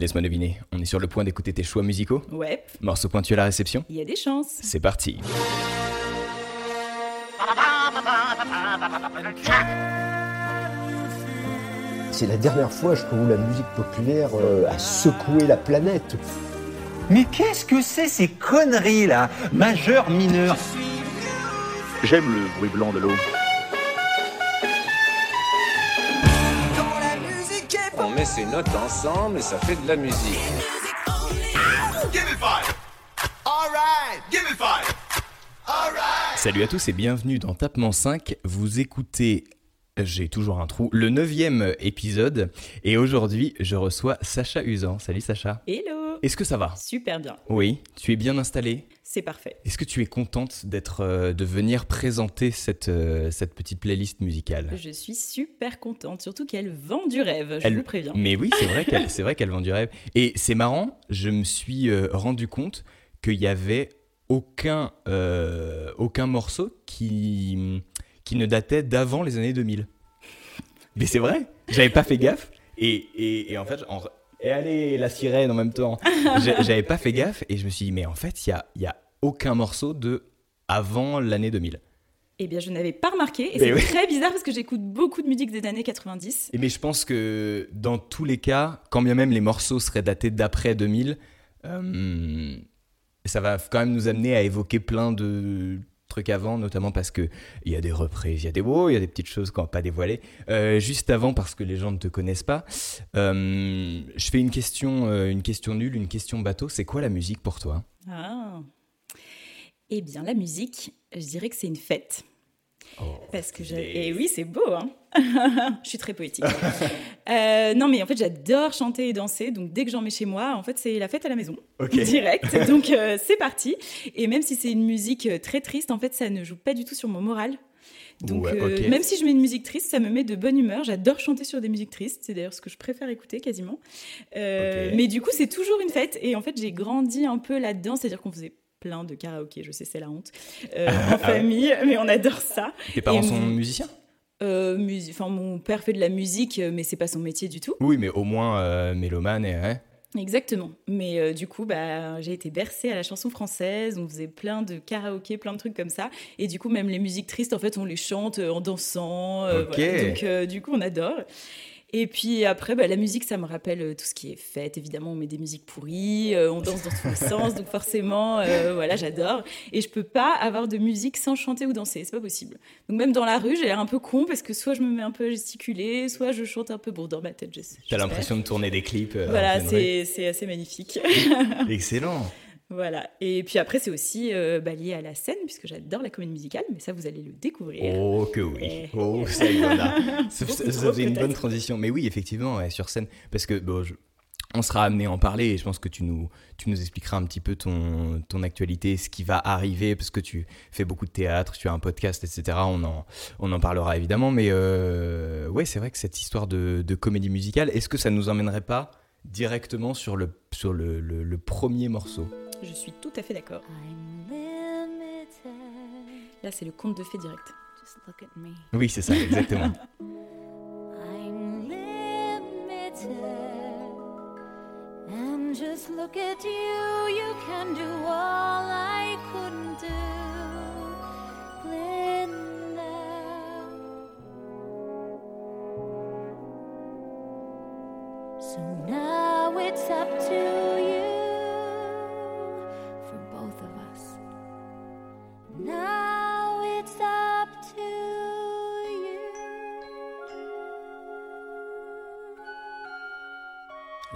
Laisse-moi deviner, on est sur le point d'écouter tes choix musicaux Ouais, Morceau pointu à la réception il y a des chances. C'est parti C'est la dernière fois, je trouve, où la musique populaire euh, a secoué la planète. Mais qu'est-ce que c'est ces conneries là? Majeur, mineur J'aime le bruit blanc de l'eau. Met ses notes ensemble et ça fait de la musique. Salut à tous et bienvenue dans Tapement 5. Vous écoutez, j'ai toujours un trou, le neuvième épisode. Et aujourd'hui, je reçois Sacha Usan. Salut Sacha. Hello Est-ce que ça va? Super bien, Oui, tu es bien installé c'est parfait. Est-ce que tu es contente d'être, euh, de venir présenter cette, euh, cette petite playlist musicale? Je suis super contente, surtout qu'elle vend du rêve, je Elle- vous préviens. Mais oui, c'est vrai qu'elle, c'est vrai qu'elle vend du rêve. Et c'est marrant, je me suis euh, rendu compte qu'il y avait aucun, aucun morceau qui, qui ne datait d'avant les années 2000. Mais c'est vrai, j'avais pas fait gaffe. Et, et, et en fait, en- et allez, la sirène en même temps. J'avais pas fait gaffe et je me suis dit, mais en fait, il y a, y a aucun morceau de avant l'année 2000. Eh bien, je n'avais pas remarqué, et c'est oui. très bizarre parce que j'écoute beaucoup de musique des années 90. Et mais je pense que dans tous les cas, quand bien même les morceaux seraient datés d'après 2000, euh, ça va quand même nous amener à évoquer plein de trucs avant, notamment parce que il y a des reprises, il y a des mots, il y a des petites choses qu'on pas dévoiler. Euh, juste avant, parce que les gens ne te connaissent pas, euh, je fais une question, euh, une question nulle, une question bateau. C'est quoi la musique pour toi? Ah Eh bien, la musique, je dirais que c'est une fête. Oh, Parce que j'ai... Et oui, c'est beau, hein Je suis très poétique. Euh, non, mais en fait, j'adore chanter et danser. Donc, dès que j'en mets chez moi, en fait, c'est la fête à la maison. Ok. Direct. Donc, euh, c'est parti. Et même si c'est une musique euh, très triste, en fait, ça ne joue pas du tout sur mon moral. Donc, Ouais, euh, même si je mets une musique triste, ça me met de bonne humeur. J'adore chanter sur des musiques tristes. C'est d'ailleurs ce que je préfère écouter quasiment. Euh. Mais du coup, c'est toujours une fête. Et en fait, j'ai grandi un peu là-dedans. C'est-à-dire qu'on faisait plein de karaoké. Je sais, c'est la honte. Euh, en famille. Mais on adore ça. Tes parents Et sont mu- musiciens Euh, musi- Enfin, mon père fait de la musique, euh, mais c'est pas son métier du tout. Oui, mais au moins euh, mélomane et hein. Exactement. Mais euh, du coup, bah, j'ai été bercée à la chanson française. On faisait plein de karaoké, plein de trucs comme ça. Et du coup, même les musiques tristes, en fait, on les chante en dansant. euh, voilà. Donc, euh, du coup, on adore. Et puis après, bah, la musique, ça me rappelle euh, tout ce qui est fête. Évidemment, on met des musiques pourries, euh, on danse dans tous les sens. Donc forcément, euh, voilà, j'adore. Et je peux pas avoir de musique sans chanter ou danser. C'est pas possible. Donc même dans la rue, j'ai l'air un peu con parce que soit je me mets un peu à gesticuler, soit je chante un peu. Bon, dans ma tête, je sais. T'as l'impression de tourner des clips. euh, Voilà, c'est assez magnifique. Excellent. Voilà. Et puis après, c'est aussi euh, bah, lié à la scène, puisque j'adore la comédie musicale, mais ça, vous allez le découvrir. Oh que oui. Oh ça y en a. Ça, faisait une bonne transition. Mais oui, effectivement, ouais, sur scène. Parce que bon, je- on sera amené à en parler et je pense que tu nous, tu nous expliqueras un petit peu ton, ton actualité, ce qui va arriver, parce que tu fais beaucoup de théâtre, tu as un podcast, etc. On en, on en parlera évidemment. Mais euh, ouais, c'est vrai que cette histoire de, de comédie musicale, est-ce que ça nous emmènerait pas directement sur le, sur le, le- le premier morceau? Je suis tout à fait d'accord. I'm limited. Là, c'est le conte de fées direct. Just look at me. Oui, c'est ça, exactement. I'm limited. And just look at you. You can do all I couldn't do. Glinda. So now it's up to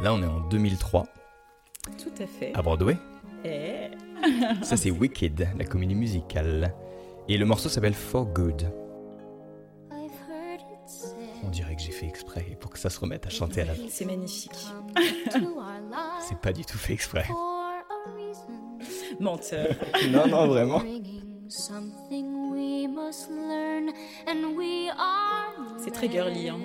Là, on est en 2003 Tout à fait. à Broadway. Eh, Ça, c'est Wicked, la comédie musicale. Et le morceau s'appelle For Good. I've heard it said On dirait que j'ai fait exprès pour que ça se remette à chanter à la fin. c'est magnifique. C'est pas du tout fait exprès. for a reason. Menteur. Non, non, vraiment. C'est très girly, hein.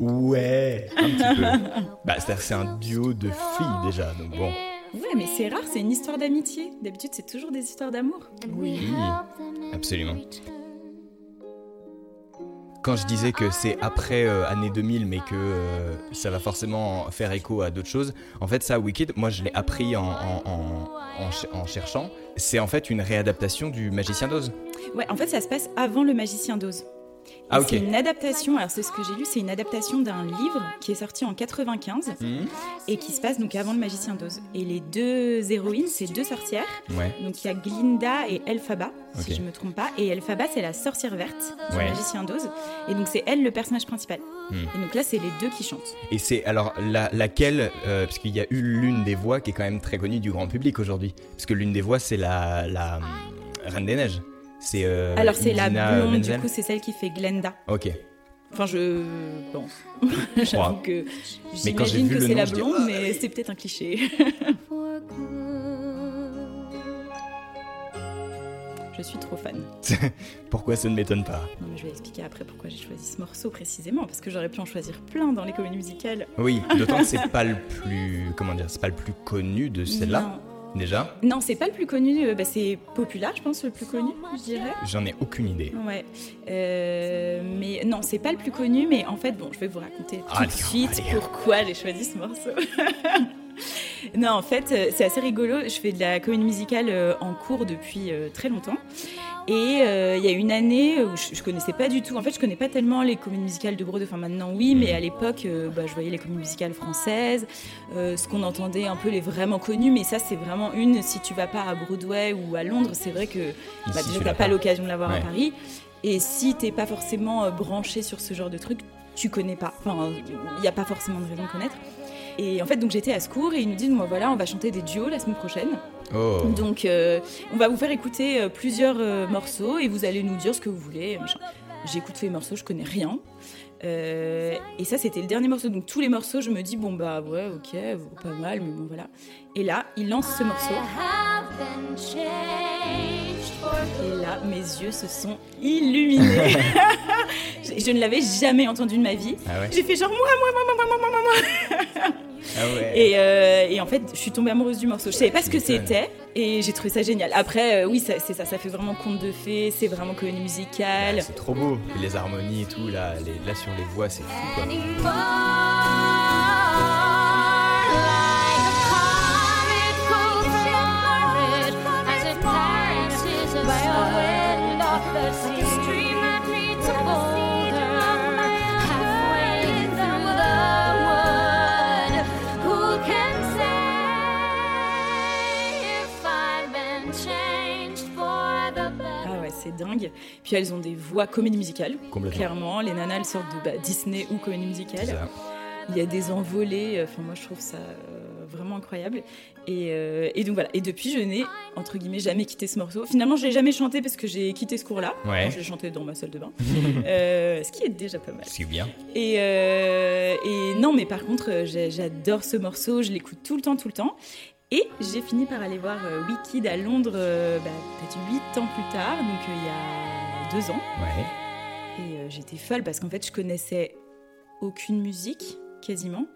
Ouais, un petit peu. Bah, c'est-à-dire c'est un duo de filles déjà, donc bon. Ouais, mais c'est rare, c'est une histoire d'amitié. D'habitude, c'est toujours des histoires d'amour. Oui, absolument. quand je disais que c'est après euh, année 2000, mais que euh, ça va forcément faire écho à d'autres choses, en fait, ça, Wicked, moi je l'ai appris en, en- en- en ch- en cherchant. C'est en fait une réadaptation du Magicien d'Oz. Ouais, en fait, ça se passe avant Le Magicien d'Oz. Ah. C'est une adaptation, alors c'est ce que j'ai lu, c'est une adaptation d'un livre qui est sorti en 95 Mhm. et qui se passe donc avant Le Magicien d'Oz. Et les deux héroïnes, c'est deux sorcières. Ouais. Donc il y a Glinda et Elphaba, si je me trompe pas. Et Elphaba, c'est la sorcière verte du. Magicien d'Oz. Et donc c'est elle le personnage principal. Hmm. Et donc là, c'est les deux qui chantent. Et c'est alors la- laquelle, euh, parce qu'il y a eu l'une des voix qui est quand même très connue du grand public aujourd'hui. Parce que l'une des voix, c'est la, la hum, Reine des Neiges. C'est euh, alors c'est la blonde, du coup, c'est celle qui fait Glenda. Ok. Enfin, je pense. J'avoue que j'imagine que c'est la dis, blonde, Ah, mais c'est peut-être un cliché. Je suis trop fan. Pourquoi ça ne m'étonne pas? Non, mais je vais expliquer après pourquoi j'ai choisi ce morceau précisément, parce que j'aurais pu en choisir plein dans les comédies musicales. Oui, d'autant que c'est pas le plus, comment dire, c'est pas le plus connu de celle-là déjà. Non, c'est pas le plus connu, euh, bah, c'est populaire, je pense, le plus connu, je dirais. J'en ai aucune idée. Ouais. Euh, mais non, c'est pas le plus connu, mais en fait, bon, je vais vous raconter tout Allez, de suite allez. pourquoi j'ai choisi ce morceau. non, en fait, euh, c'est assez rigolo. Je fais de la comédie musicale en cours depuis très longtemps. Et euh, il y a une année où je, je connaissais pas du tout. En fait, je connais pas tellement les comédies musicales de Bordeaux. Enfin, maintenant, oui, mais à l'époque, euh, bah, je voyais les comédies musicales françaises, euh, ce qu'on entendait un peu les vraiment connues. Mais ça, c'est vraiment une. Si tu vas pas à Broadway ou à Londres, c'est vrai que bah, déjà, tu l'as pas l'occasion de l'avoir à Ouais. Paris. Et si t'es pas forcément branché sur ce genre de truc, tu connais pas. Enfin, il n'y a pas forcément de raison de connaître. Et en fait, donc j'étais à ce cours et ils nous disent, bon, voilà, on va chanter des duos la semaine prochaine. Oh. Donc, euh, on va vous faire écouter euh, plusieurs euh, morceaux et vous allez nous dire ce que vous voulez. J'écoute tous les morceaux, je connais rien. Euh, et ça, c'était le dernier morceau. Donc, tous les morceaux, je me dis, bon, bah ouais, ok, pas mal, mais bon, voilà. Et là, il lance ce morceau. Et là, mes yeux se sont illuminés. je, je ne l'avais jamais entendu de ma vie. Ah ouais. J'ai fait genre moi, moi, moi, moi, moi, moi, moi, moi. Ah ouais. Et, euh, et en fait, je suis tombée amoureuse du morceau. Je savais pas ce que c'était et j'ai trouvé ça génial. Après, euh, oui, ça- c'est ça, ça fait vraiment conte de fées, c'est vraiment comédie musicale. Ouais, c'est trop beau. Et les harmonies et tout, là, les- là sur les voix, c'est fou quoi. Dingue. Puis elles ont des voix comédie musicale, clairement. Les nanas, elles sortent de bah, Disney ou comédie musicale. Il y a des envolées. Enfin, moi, je trouve ça euh, vraiment incroyable. Et, euh, et donc voilà. Et depuis, je n'ai entre guillemets jamais quitté ce morceau. Finalement, je l'ai jamais chanté parce que j'ai quitté ce cours-là. Ouais. Je l'ai chanté dans ma salle de bain, Euh, ce qui est déjà pas mal. C'est bien. Et, euh, et non, mais par contre, euh, j'adore ce morceau, je l'écoute tout le temps, tout le temps. Et j'ai fini par aller voir euh, Wicked à Londres euh, bah, peut-être 8 ans plus tard, donc euh, il y a deux ans. Ouais. Et j'étais folle parce qu'en fait, je connaissais aucune musique, quasiment.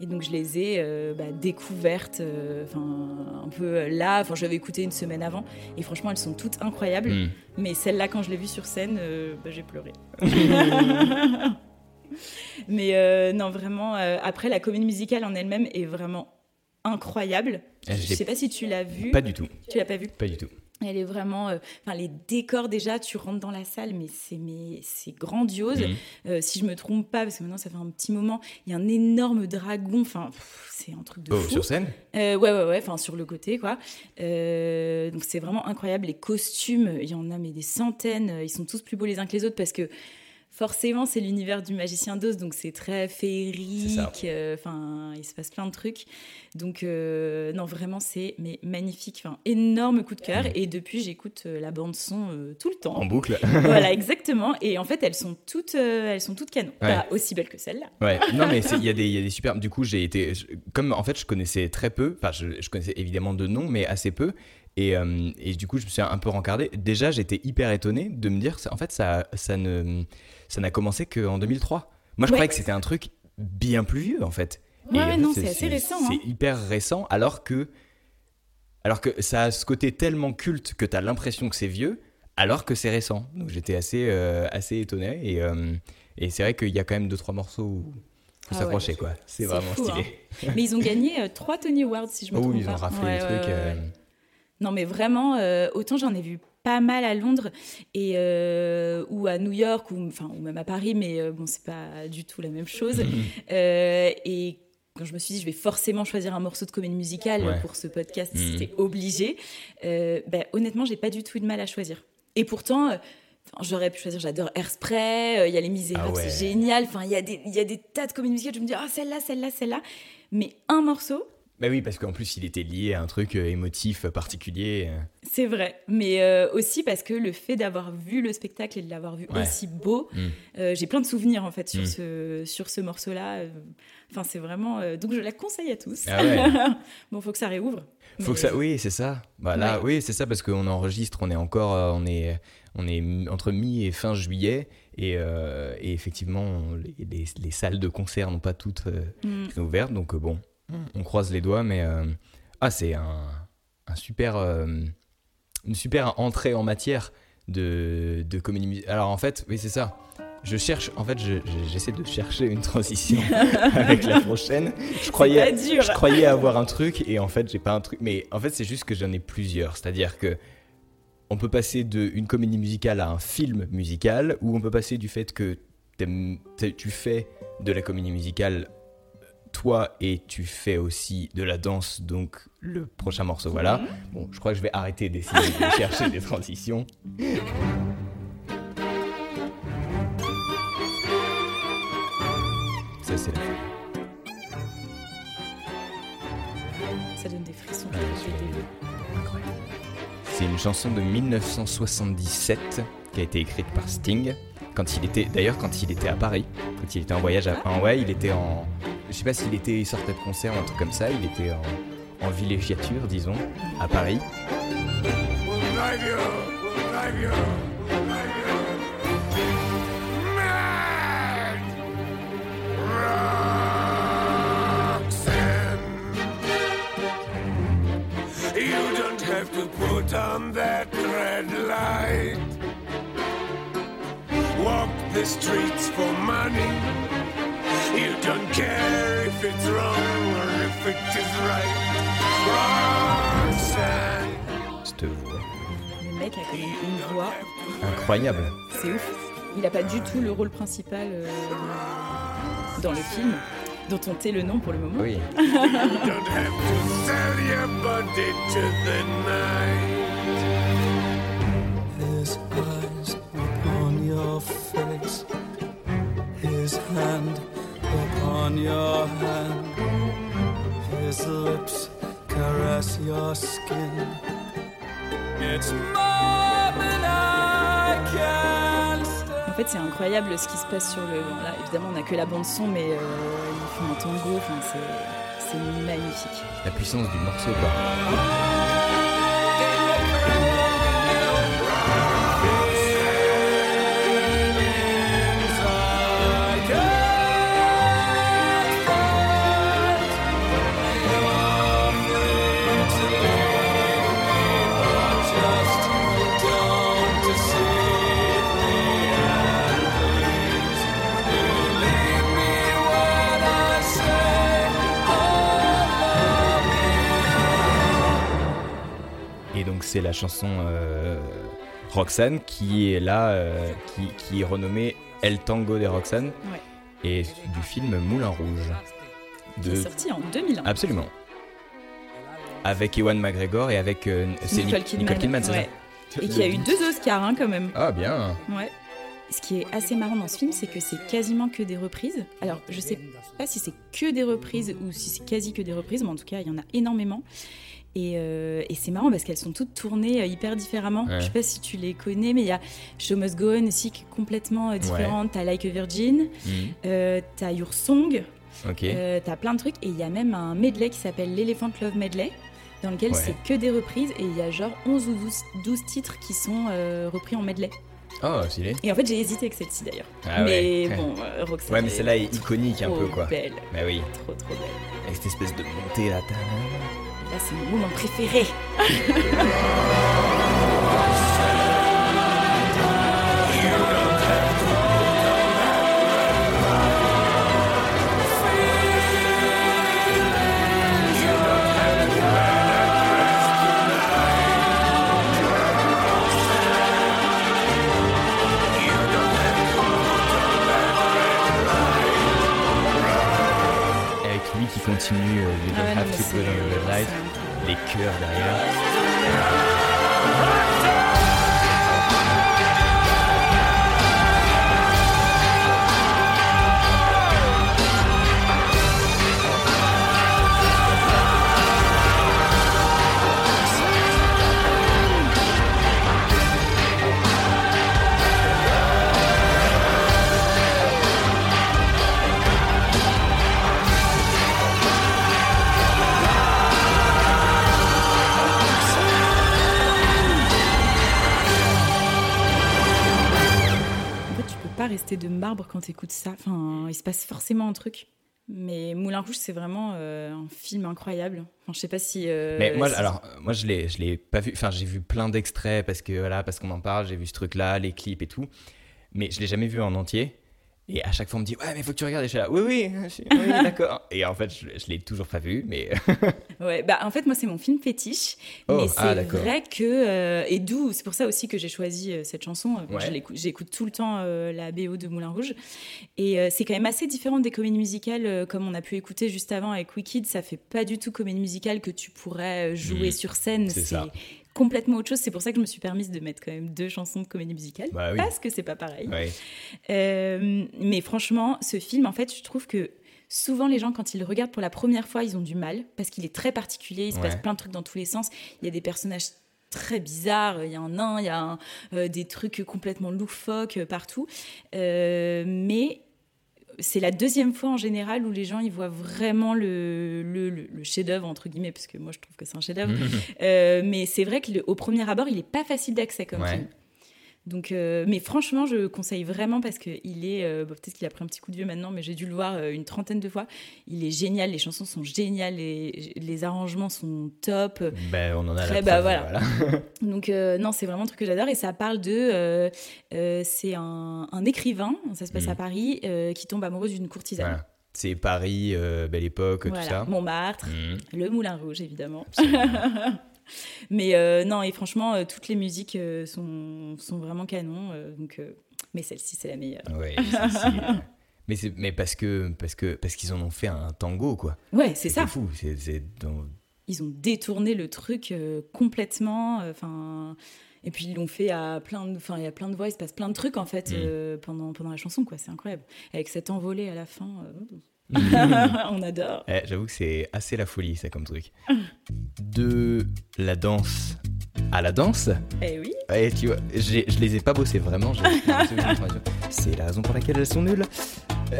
Et donc, je les ai euh, bah, découvertes, euh, un peu là. Enfin, j'avais écouté une semaine avant. Et franchement, elles sont toutes incroyables. Hmm. Mais celle-là, quand je l'ai vue sur scène, euh, bah, j'ai pleuré. Mais non, vraiment, après, la comédie musicale en elle-même est vraiment incroyable. Eh, Je l'ai sais pas si tu l'as vue. Pas du tout. Tu l'as pas vue Pas du tout. Elle est vraiment. euh, Enfin, les décors, déjà, tu rentres dans la salle, mais c'est mais c'est grandiose. Mhm. Euh, si je me trompe pas, parce que maintenant, ça fait un petit moment, il y a un énorme dragon. Enfin, c'est un truc de Oh, fou. sur scène Euh, ouais, ouais, ouais, enfin sur le côté, quoi. Donc c'est vraiment incroyable. Les costumes, il y en a mais des centaines. Ils sont tous plus beaux les uns que les autres parce que forcément c'est l'univers du magicien d'Oz, donc c'est très féerique. euh, Enfin, il se passe plein de trucs. Donc euh, non, vraiment c'est mais magnifique. Enfin, énorme coup de cœur. Et depuis, j'écoute euh, la bande son euh, tout le temps. En boucle voilà, exactement. Et en fait, elles sont toutes, elles sont toutes canon. Ouais. Pas aussi belles que celle-là. Ouais, non mais il y, a des- y a des super. Du coup, j'ai été. je- Comme en fait, je connaissais très peu. Enfin, je, je connaissais évidemment de nom, mais assez peu. Et, et du coup, je me suis un peu rencardé. Déjà, j'étais hyper étonné de me dire, en fait, ça, ça ne, ça n'a commencé qu'en 2003. Moi, je Ouais. croyais que c'était un truc bien plus vieux, en fait. Ouais, Et non, c'est assez récent, hein. C'est hyper récent, alors que, alors que ça a ce côté tellement culte que t'as l'impression que c'est vieux, alors que c'est récent. Donc j'étais assez, euh, assez étonné. Et, euh, Et c'est vrai qu'il y a quand même deux trois morceaux où faut Ah s'accrocher ouais. quoi. C'est vraiment fou, stylé. Mais ils ont gagné euh, trois Tony Awards, si je me Oh trompe ils pas. ont raflé les trucs. euh. Non, mais vraiment, euh, autant j'en ai vu pas mal à Londres et euh, ou à New York ou enfin ou même à Paris, mais euh, bon, c'est pas du tout la même chose. Euh, et quand je me suis dit, je vais forcément choisir un morceau de comédie musicale Ouais. pour ce podcast, Mhm. c'était obligé. Euh, ben, honnêtement, j'ai pas du tout eu de mal à choisir. Et pourtant. euh, J'aurais pu choisir, j'adore Airspray, euh, il y a Les Misérables, Ah ouais. c'est génial. Enfin, il y, a des- il y a des tas de comédies musicales, je me dis, ah, celle-là, celle-là, celle-là. Mais un morceau, Bah oui, parce qu'en plus il était lié à un truc euh, émotif euh, particulier. euh. C'est vrai, mais euh, aussi parce que le fait d'avoir vu le spectacle et de l'avoir vu Ouais. aussi beau, Mm. euh, j'ai plein de souvenirs en fait sur Mm. ce sur ce morceau-là. Enfin, c'est vraiment euh, donc je la conseille à tous. Ah ouais. bon, faut que ça réouvre. Faut que ça, oui, c'est ça. Bah là, oui, c'est ça parce qu'on enregistre, on est encore, on est, on est entre mi et fin juillet et, et effectivement, les, les- les salles de concert n'ont pas toutes euh, Mm. sont ouvertes, donc bon, on croise les doigts, mais euh, ah, c'est un, un super, euh, une super entrée en matière de, de comédie musicale. Alors en fait, oui, c'est ça. Je cherche, en fait, je- je- j'essaie de chercher une transition avec la prochaine. Je croyais, je croyais avoir un truc et en fait, j'ai pas un truc. Mais en fait, c'est juste que j'en ai plusieurs. C'est-à-dire que on peut passer de une comédie musicale à un film musical, ou on peut passer du fait que tu fais de la comédie musicale toi et tu fais aussi de la danse, donc le prochain morceau, voilà. Bon, je crois que je vais arrêter d'essayer de chercher des transitions. Ça, c'est la Ça donne des frissons. Ah, incroyable. C'est une chanson de 1977 qui a été écrite par Sting quand il était d'ailleurs quand il était à Paris, quand il était en voyage à en ouais, il était en je sais pas s'il était sortait de concert ou un truc comme ça, il était en, villégiature disons à Paris. Have to put on that red light. Walk the streets for money. Don't care if it's wrong or if it is right. Roxanne. Cette voix Le mec a quand même une voix, incroyable. c'est ouf. Il a pas du tout le rôle principal euh, dans le film, dont on tait le nom pour le moment. Oui. Your hand his lips caress your skin. It's more than I can. En fait, c'est incroyable ce qui se passe sur le. Bon, là, évidemment, on n'a que la bande son, mais euh, ils font un tango. Enfin, c'est c'est magnifique. La puissance du morceau quoi. C'est la chanson euh, Roxane qui est là, euh, qui, qui est renommée El Tango de Roxane Ouais. et du film Moulin Rouge. Qui est sorti en 2001. Absolument. Avec Ewan McGregor et avec euh, c'est Nicole Nic- Kidman. c'est ouais. ça Et qui a eu deux Oscars hein, quand même. Ah bien. Ouais. Ce qui est assez marrant dans ce film, c'est que c'est quasiment que des reprises. Alors, je sais pas si c'est que des reprises ou si c'est quasi que des reprises, mais en tout cas, il y en a énormément. Et, euh, et c'est marrant parce qu'elles sont toutes tournées euh, hyper différemment. Ouais. Je sais pas si tu les connais, mais il y a Show Must Go On aussi qui est complètement euh, différente. T'as Like a Virgin, Mhm. euh, t'as Your Song, Ok. euh, t'as plein de trucs. Et il y a même un medley qui s'appelle l'Elephant Love Medley, dans lequel Ouais. c'est que des reprises. Et il y a genre 11 ou 12, 12 titres qui sont repris en medley. Oh stylé. Et en fait, j'ai hésité avec celle-ci d'ailleurs. Ah mais ouais. bon, euh, Roxane. Ouais mais elle celle-là est iconique un peu quoi. belle. Bah oui. Trop, trop belle. Avec cette espèce de montée là. Là, c'est mon moment préféré. continue, you don't have to put on the light, les derrière. De marbre quand tu écoutes ça. Enfin, il se passe forcément un truc. Mais Moulin Rouge, c'est vraiment euh, un film incroyable. Enfin, je sais pas si. euh, Mais moi, si- alors, moi, je l'ai, je l'ai pas vu. Enfin, j'ai vu plein d'extraits parce que voilà, parce qu'on en parle. J'ai vu ce truc-là, les clips et tout. Mais je l'ai jamais vu en entier. Et à chaque fois, on me dit ouais, mais faut que tu regardes. Et je suis là, oui, oui, d'accord. Et en fait, je, je l'ai toujours pas vu. Mais Ouais, bah en fait moi c'est mon film fétiche, Oh, mais ah, c'est vrai que euh, et d'où c'est pour ça aussi que j'ai choisi euh, cette chanson. Euh, Ouais. J'écoute tout le temps euh, la BO de Moulin Rouge et c'est quand même assez différent des comédies musicales comme on a pu écouter juste avant avec Wicked. Ça fait pas du tout comédie musicale que tu pourrais jouer Mhm. sur scène. C'est ça. Complètement autre chose. C'est pour ça que je me suis permise de mettre quand même deux chansons de comédie musicale Bah oui. parce que c'est pas pareil. Euh, mais franchement, ce film, en fait, je trouve que souvent les gens, quand ils le regardent pour la première fois, ils ont du mal parce qu'il est très particulier. Il se passe plein de trucs dans tous les sens. Il y a des personnages très bizarres. Il y a un nain, il y a un- euh, des trucs complètement loufoques euh, partout. Euh, mais c'est la deuxième fois en général où les gens ils voient vraiment le, le, le- le chef-d'œuvre entre guillemets parce que moi je trouve que c'est un chef-d'œuvre Euh, mais c'est vrai qu'au premier abord il est pas facile d'accès comme Ouais. film donc euh, mais franchement je conseille vraiment parce que il est euh, bon, peut-être qu'il a pris un petit coup de vieux maintenant mais j'ai dû le voir euh, une trentaine de fois il est génial les chansons sont géniales les, les arrangements sont top Ben, on en a Très- la bah, preuve, voilà. donc non, c'est vraiment un truc que j'adore et ça parle de, c'est un, un écrivain, ça se passe à Paris, euh, qui tombe amoureux d'une courtisane. Voilà. C'est Paris, belle époque, Voilà. tout ça. Montmartre, Mhm. le Moulin Rouge évidemment. Mais euh, non et franchement, euh, toutes les musiques euh, sont, sont vraiment canon. euh, donc, mais celle-ci c'est la meilleure. Mais parce que parce que parce qu'ils en ont fait un tango quoi. Ouais, c'est ça. fou. Dans- Ils ont détourné le truc complètement. Enfin. et puis ils l'ont fait à plein de, enfin il y a plein de voix, il se passe plein de trucs en fait Mm. euh, pendant pendant la chanson quoi, c'est incroyable. Avec cet envolé à la fin, euh, on adore. Eh, J'avoue que c'est assez la folie ça comme truc. De la danse à la danse. Eh oui. Ouais, tu vois, je les ai pas bossés vraiment. C'est la raison pour laquelle elles sont nulles.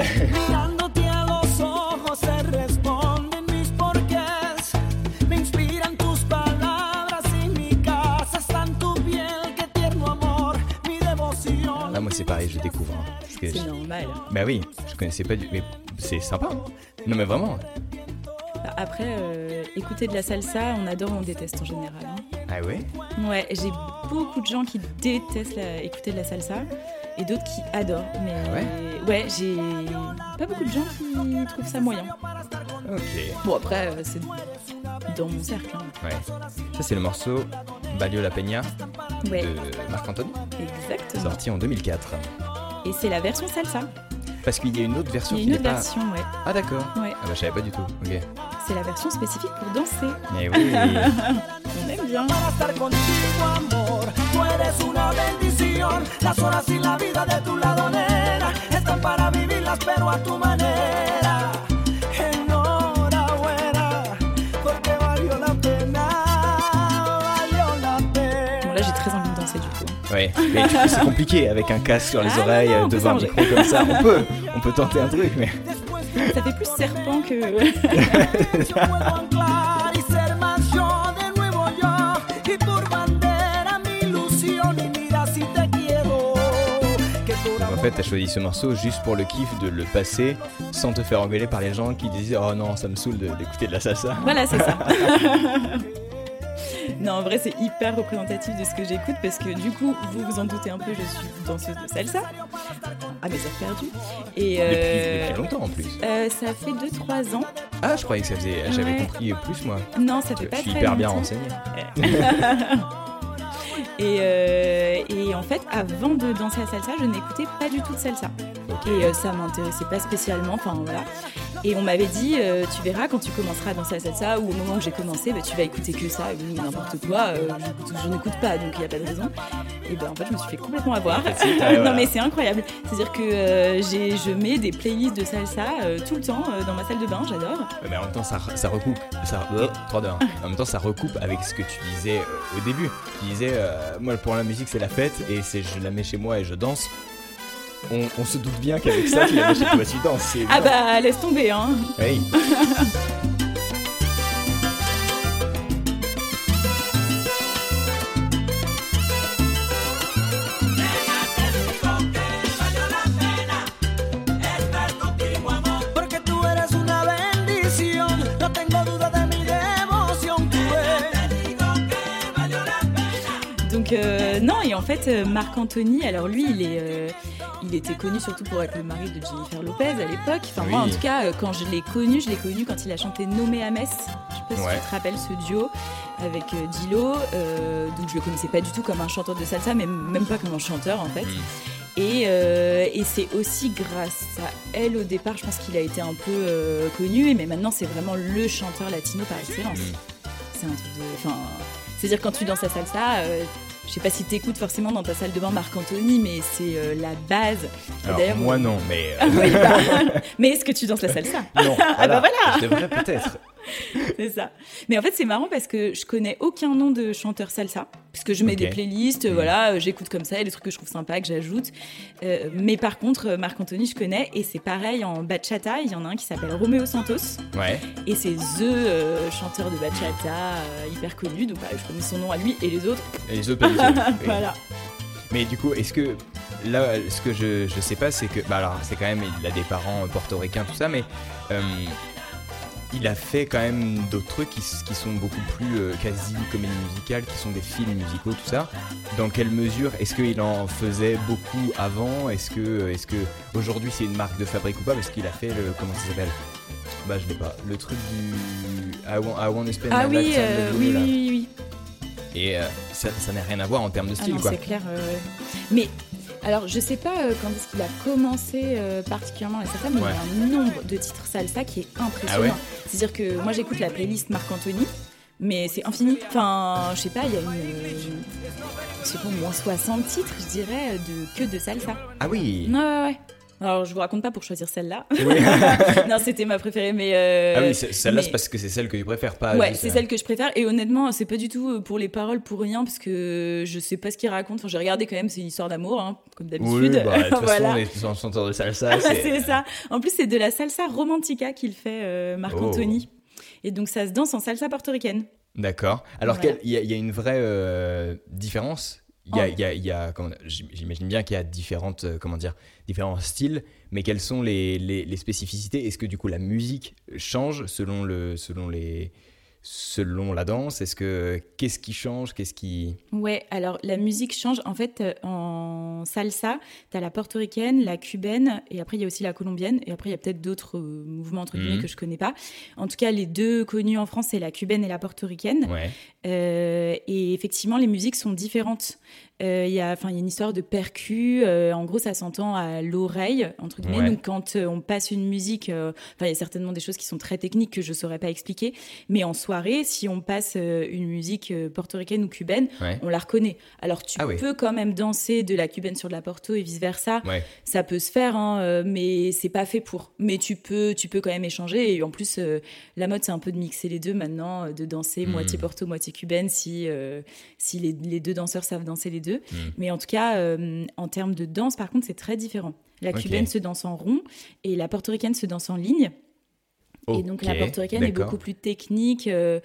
Là, moi, c'est pareil, je découvre. hein, que C'est je- normal. Bah oui, je connaissais pas du. Mais c'est sympa. hein. Non, mais vraiment. Après, euh, écouter de la salsa, on adore, on déteste en général. hein. Ah ouais? Ouais, j'ai beaucoup de gens qui détestent la- écouter de la salsa et d'autres qui adorent. Mais Ah ouais? ouais, j'ai pas beaucoup de gens qui trouvent ça moyen. Ok. Bon après, euh, c'est dans mon cercle. hein. Ouais. Ça, c'est le morceau Balio la Peña Ouais, de Marc Anthony, exactement. sorti en 2004. Et c'est la version salsa. Parce qu'il y a une autre version Il y a qui une n'est autre pas. version, ouais. Ah d'accord. Ouais. Ah bah je savais pas du tout. Ok. C'est la version spécifique pour danser. Mais oui. On aime bien. Para estar contigo, amor, tú eres una bendición. Las horas y la vida de tu lado, nena, están para vivirlas, pero a tu manera. Ouais. Mais c'est compliqué avec un casque sur les Ah, oreilles non, non, devant un micro comme ça. On peut. On peut tenter un truc, mais. Ça fait plus serpent que. De En fait, t'as choisi ce morceau juste pour le kiff de le passer sans te faire engueuler par les gens qui disaient Oh non, ça me saoule de- d'écouter de la salsa. Voilà, c'est ça. non, en vrai, c'est hyper représentatif de ce que j'écoute parce que du coup, vous vous en doutez un peu, je suis danseuse de salsa. Ah, mais c'est perdu. Et Depuis, euh, depuis longtemps en plus. euh, ça fait 2-3 ans. Ah, je croyais que ça faisait. J'avais Ouais. compris plus moi. Non, ça fait Je pas suis très hyper bien longtemps. renseigné. Et, euh, et en fait, avant de danser la salsa, je n'écoutais pas du tout de salsa. Et euh, ça m'intéressait pas spécialement. Enfin voilà. Et on m'avait dit, euh, tu verras quand tu commenceras à danser la salsa ou au moment où j'ai commencé, bah, tu vas écouter que ça, mais n'importe quoi. euh, je n'écoute pas, donc il n'y a pas de raison. Et ben en fait, je me suis fait complètement avoir. voilà. non mais c'est incroyable. C'est-à-dire que j'ai, je mets des playlists de salsa tout le temps dans ma salle de bain. J'adore. Mais en même temps, ça, ça recoupe. Ça, euh, trois, deux, un. En même temps, ça recoupe avec ce que tu disais au début. Tu disais, euh, moi, pour la musique, c'est la fête et c'est je la mets chez moi et je danse. On, on se doute bien qu'avec ça, tu la mets chez toi, tu danses. Ah bah laisse tomber hein. Oui. non et en fait euh, Marc Anthony, alors lui il est, euh, il était connu surtout pour être le mari de Jennifer Lopez à l'époque. Enfin moi en tout cas euh, quand je l'ai connu, je l'ai connu quand il a chanté Nommé à Metz. Je sais pas si tu te rappelles ce duo avec Dilo. Euh, donc je le connaissais pas du tout comme un chanteur de salsa, mais même pas comme un chanteur en fait. Et, euh, et c'est aussi grâce à elle au départ, je pense qu'il a été un peu euh, connu, mais maintenant c'est vraiment le chanteur latino par excellence. C'est un truc de. Enfin, c'est-à-dire quand tu danses la salsa, euh, je sais pas si t'écoutes forcément dans ta salle de bain Marc Anthony, mais c'est euh, la base. Alors, moi, non, mais. Ah euh, oui, bah, mais est-ce que tu danses la salsa non. Ah bah voilà Je devrais peut-être. C'est ça. Mais en fait, c'est marrant parce que je connais aucun nom de chanteur salsa. Parce que je mets des playlists, Mm. voilà, euh, j'écoute comme ça, il y a des trucs que je trouve sympas, que j'ajoute. Euh, mais par contre, euh, Marc-Anthony, je connais. Et c'est pareil en bachata, il y en a un qui s'appelle Romeo Santos. Ouais. Et c'est The euh, chanteur de bachata euh, hyper connu. Donc voilà, je connais son nom à lui et les autres. Et les autres, pas tout. Oui. Voilà. Mais du coup, est-ce que là, ce que je, je sais pas, c'est que, bah alors, c'est quand même, il a des parents euh, portoricains, tout ça, mais euh, il a fait quand même d'autres trucs qui, sont beaucoup plus euh, quasi comédie musicale, qui sont des films musicaux, tout ça. Dans quelle mesure est-ce qu'il en faisait beaucoup avant? Est-ce que, est-ce que aujourd'hui c'est une marque de fabrique ou pas? Parce qu'il a fait le, comment ça s'appelle? Bah je l'ai pas. Le truc du I want, I wanna spend Ah my oui, lifetime euh, oui, oui, oui, oui. Et euh, ça n'a rien à voir en termes de Ah style, non, quoi. c'est clair. euh, Mais alors, je sais pas euh, quand est-ce qu'il a commencé euh, particulièrement la salsa, mais Ouais. il y a un nombre de titres salsa qui est impressionnant. Ah ouais C'est-à-dire que moi, j'écoute la playlist Marc Anthony. Mais c'est infini. Enfin, je sais pas, il y a une, je sais pas, au moins 60 titres, je dirais, de, que de salsa. Ah oui Ouais, ouais, ouais. Alors, je vous raconte pas pour choisir celle-là. Oui. non, c'était ma préférée, mais. euh, Ah oui, celle-là, mais- c'est parce que c'est celle que tu préfères pas. Ouais, c'est euh, celle que je préfère. Et honnêtement, c'est pas du tout euh, pour les paroles, pour rien, parce que je sais pas ce qu'il raconte. Enfin, j'ai regardé quand même, c'est une histoire d'amour, hein, comme Oui, d'habitude. bah, de toute façon, on est en chanteur de salsa. C'est ça. En plus, c'est de la salsa romantica qu'il fait, euh, Oh. Marc-Anthony. Et donc, ça se danse en salsa portoricaine. D'accord. Alors, Voilà. il y, a- il y a une vraie euh, différence. Il y a, il y a- il y a- comment- j'im- J'imagine bien qu'il y a différentes, euh, comment dire, différents styles, mais quelles sont les, les- les spécificités? Est-ce que du coup la musique change selon, le, selon, les, selon la danse Est-ce que qu'est-ce qui change Qu'est-ce qui Ouais, alors la musique change. En fait, euh, en salsa, t'as la portoricaine, la cubaine, et après il y a aussi la colombienne. Et après, il y a peut-être d'autres euh, mouvements entre guillemets Mhm. que je connais pas. En tout cas, les deux connus en France, c'est la cubaine et la portoricaine. Ouais. Euh, et effectivement, les musiques sont différentes. Euh, Il y, a, enfin, il y a une histoire de percu. euh, en gros, ça s'entend à l'oreille, entre guillemets. Ouais. Donc, quand euh, on passe une musique, enfin, il y a certainement des choses qui sont très techniques que je saurais pas expliquer. Mais en soirée, si on passe une musique portoricaine ou cubaine, Ouais. on la reconnaît. Alors, tu Ah oui. peux quand même danser de la cubaine sur de la porto et vice versa. Ouais. Ça peut se faire, hein, mais c'est pas fait pour. Mais tu peux, tu peux quand même échanger. Et en plus, euh, la mode, c'est un peu de mixer les deux maintenant, de danser Mm. moitié porto, moitié cubaine, si, euh, si les, les deux danseurs savent danser les deux. Mm. Mais en tout cas, euh, en termes de danse, par contre, c'est très différent. La cubaine se danse en rond et la portoricaine se danse en ligne. et donc la portoricaine est beaucoup plus technique. euh,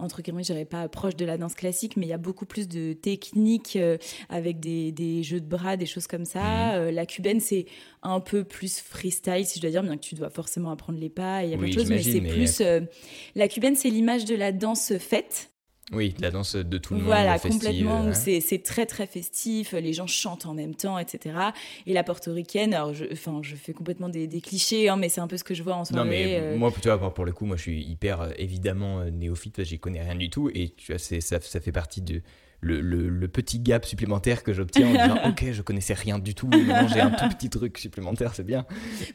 entre guillemets, je dirais pas proche de la danse classique, mais il y a beaucoup plus de technique euh, avec des, des jeux de bras, des choses comme ça. Mhm. Euh, la cubaine, c'est un peu plus freestyle, si je dois dire, bien que tu dois forcément apprendre les pas, et il y a plein Oui, de choses, mais c'est plus. euh, la cubaine, c'est l'image de la danse faite. Oui, la danse de tout le monde. Voilà, complètement. ouais. C'est très très festif. Les gens chantent en même temps, etc. Et la portoricaine, alors je, enfin, je fais complètement des, des clichés, hein, mais c'est un peu ce que je vois en Non, soirée. mais euh, moi, tu vois, pour- le coup, moi, je suis hyper euh, évidemment euh, néophyte, parce que j'y connais rien du tout. Et tu vois, c'est- ça, ça fait partie de le, le- le petit gap supplémentaire que j'obtiens en disant Ok, je connaissais rien du tout, maintenant j'ai un tout petit truc supplémentaire, c'est bien.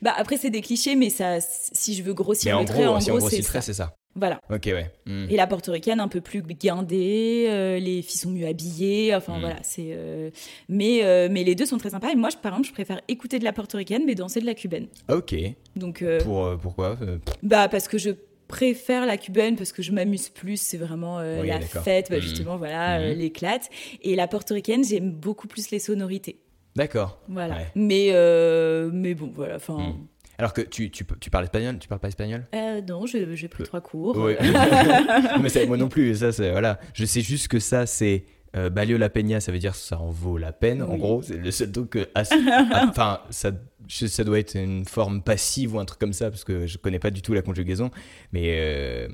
Bah après c'est des clichés, mais ça, si je veux grossir en le trait, en si gros ça. c'est ça. Voilà. Ok, ouais. Hmm. Et la portoricaine un peu plus guindée, euh, les filles sont mieux habillées, enfin Mm. voilà, c'est. euh, Mais euh, mais les deux sont très sympas. Et moi, je, par exemple, je préfère écouter de la portoricaine, mais danser de la cubaine. Ok. Donc Pour, pourquoi bah parce que je préfère la cubaine parce que je m'amuse plus, c'est vraiment Oui, la fête, bah, Mhm. justement voilà, l'éclate. Et la portoricaine, j'aime beaucoup plus les sonorités. D'accord. Voilà. Ouais. Mais mais bon voilà, enfin. Alors que tu, tu, tu parles espagnol, tu parles pas espagnol? Euh, non, j'ai pris trois cours. Ouais. mais moi non plus, ça c'est voilà. Je sais juste que ça c'est euh, Balio la Peña, ça veut dire ça en vaut la peine. En gros, c'est le seul truc que as- ah, enfin ça doit être une forme passive ou un truc comme ça parce que je connais pas du tout la conjugaison. Mais euh,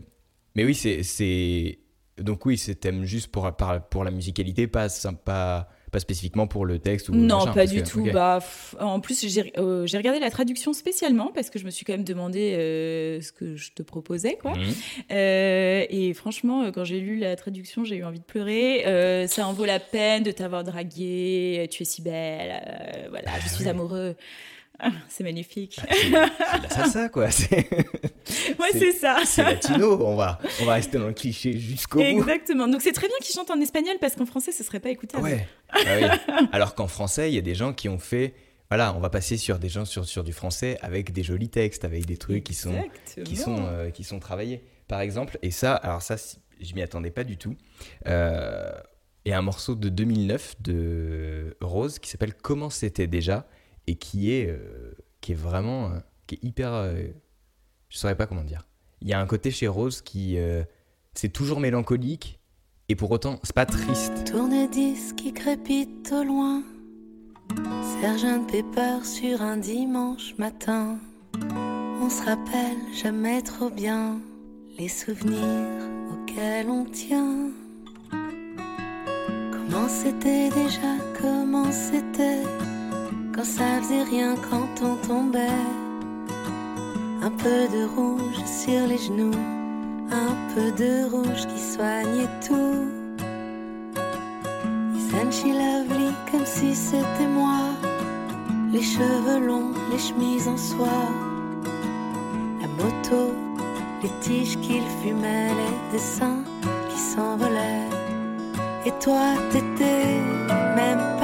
mais oui c'est donc oui c'est thème juste pour pour la musicalité, pas pas pas spécifiquement pour le texte ou Non, machin, pas du que- tout. Bah, en plus, j'ai euh, j'ai regardé la traduction spécialement parce que je me suis quand même demandé euh, ce que je te proposais, quoi. Mhm. Euh, et franchement, quand j'ai lu la traduction, j'ai eu envie de pleurer. Ça en vaut la peine de t'avoir dragué. Tu es si belle. voilà, je suis amoureux. Ah, c'est magnifique. C'est de la salsa quoi. C'est ouais, c'est- c'est ça. c'est latino. On va on va rester dans le cliché jusqu'au bout. Exactement. Donc c'est très bien qu'ils chantent en espagnol parce qu'en français, ce serait pas écoutable. Ouais. Ah oui. Alors qu'en français, il y a des gens qui ont fait. Voilà, on va passer sur des gens sur, sur du français avec des jolis textes, avec des trucs qui sont, qui sont, Exactement. euh, qui sont travaillés. Par exemple, et ça, alors ça, je m'y attendais pas du tout. Euh, a un morceau de 2009 de Rose qui s'appelle Comment c'était déjà et qui est, euh, qui est vraiment, euh, qui est hyper, euh, je saurais pas comment dire. Il y a un côté chez Rose qui, euh, c'est toujours mélancolique et pour autant, c'est pas triste. Tourne-disque qui crépite au loin. Sergent Pepper sur un dimanche matin. On se rappelle jamais trop bien les souvenirs auxquels on tient. Comment c'était déjà, comment c'était? Quand ça faisait rien quand on tombait. Un peu de rouge sur les genoux, un peu de rouge qui soignait tout. Isn't she lovely comme si c'était moi Les cheveux longs, les chemises en soie La moto, les tiges qu'il fumait Les dessins qui s'envolaient Et toi t'étais même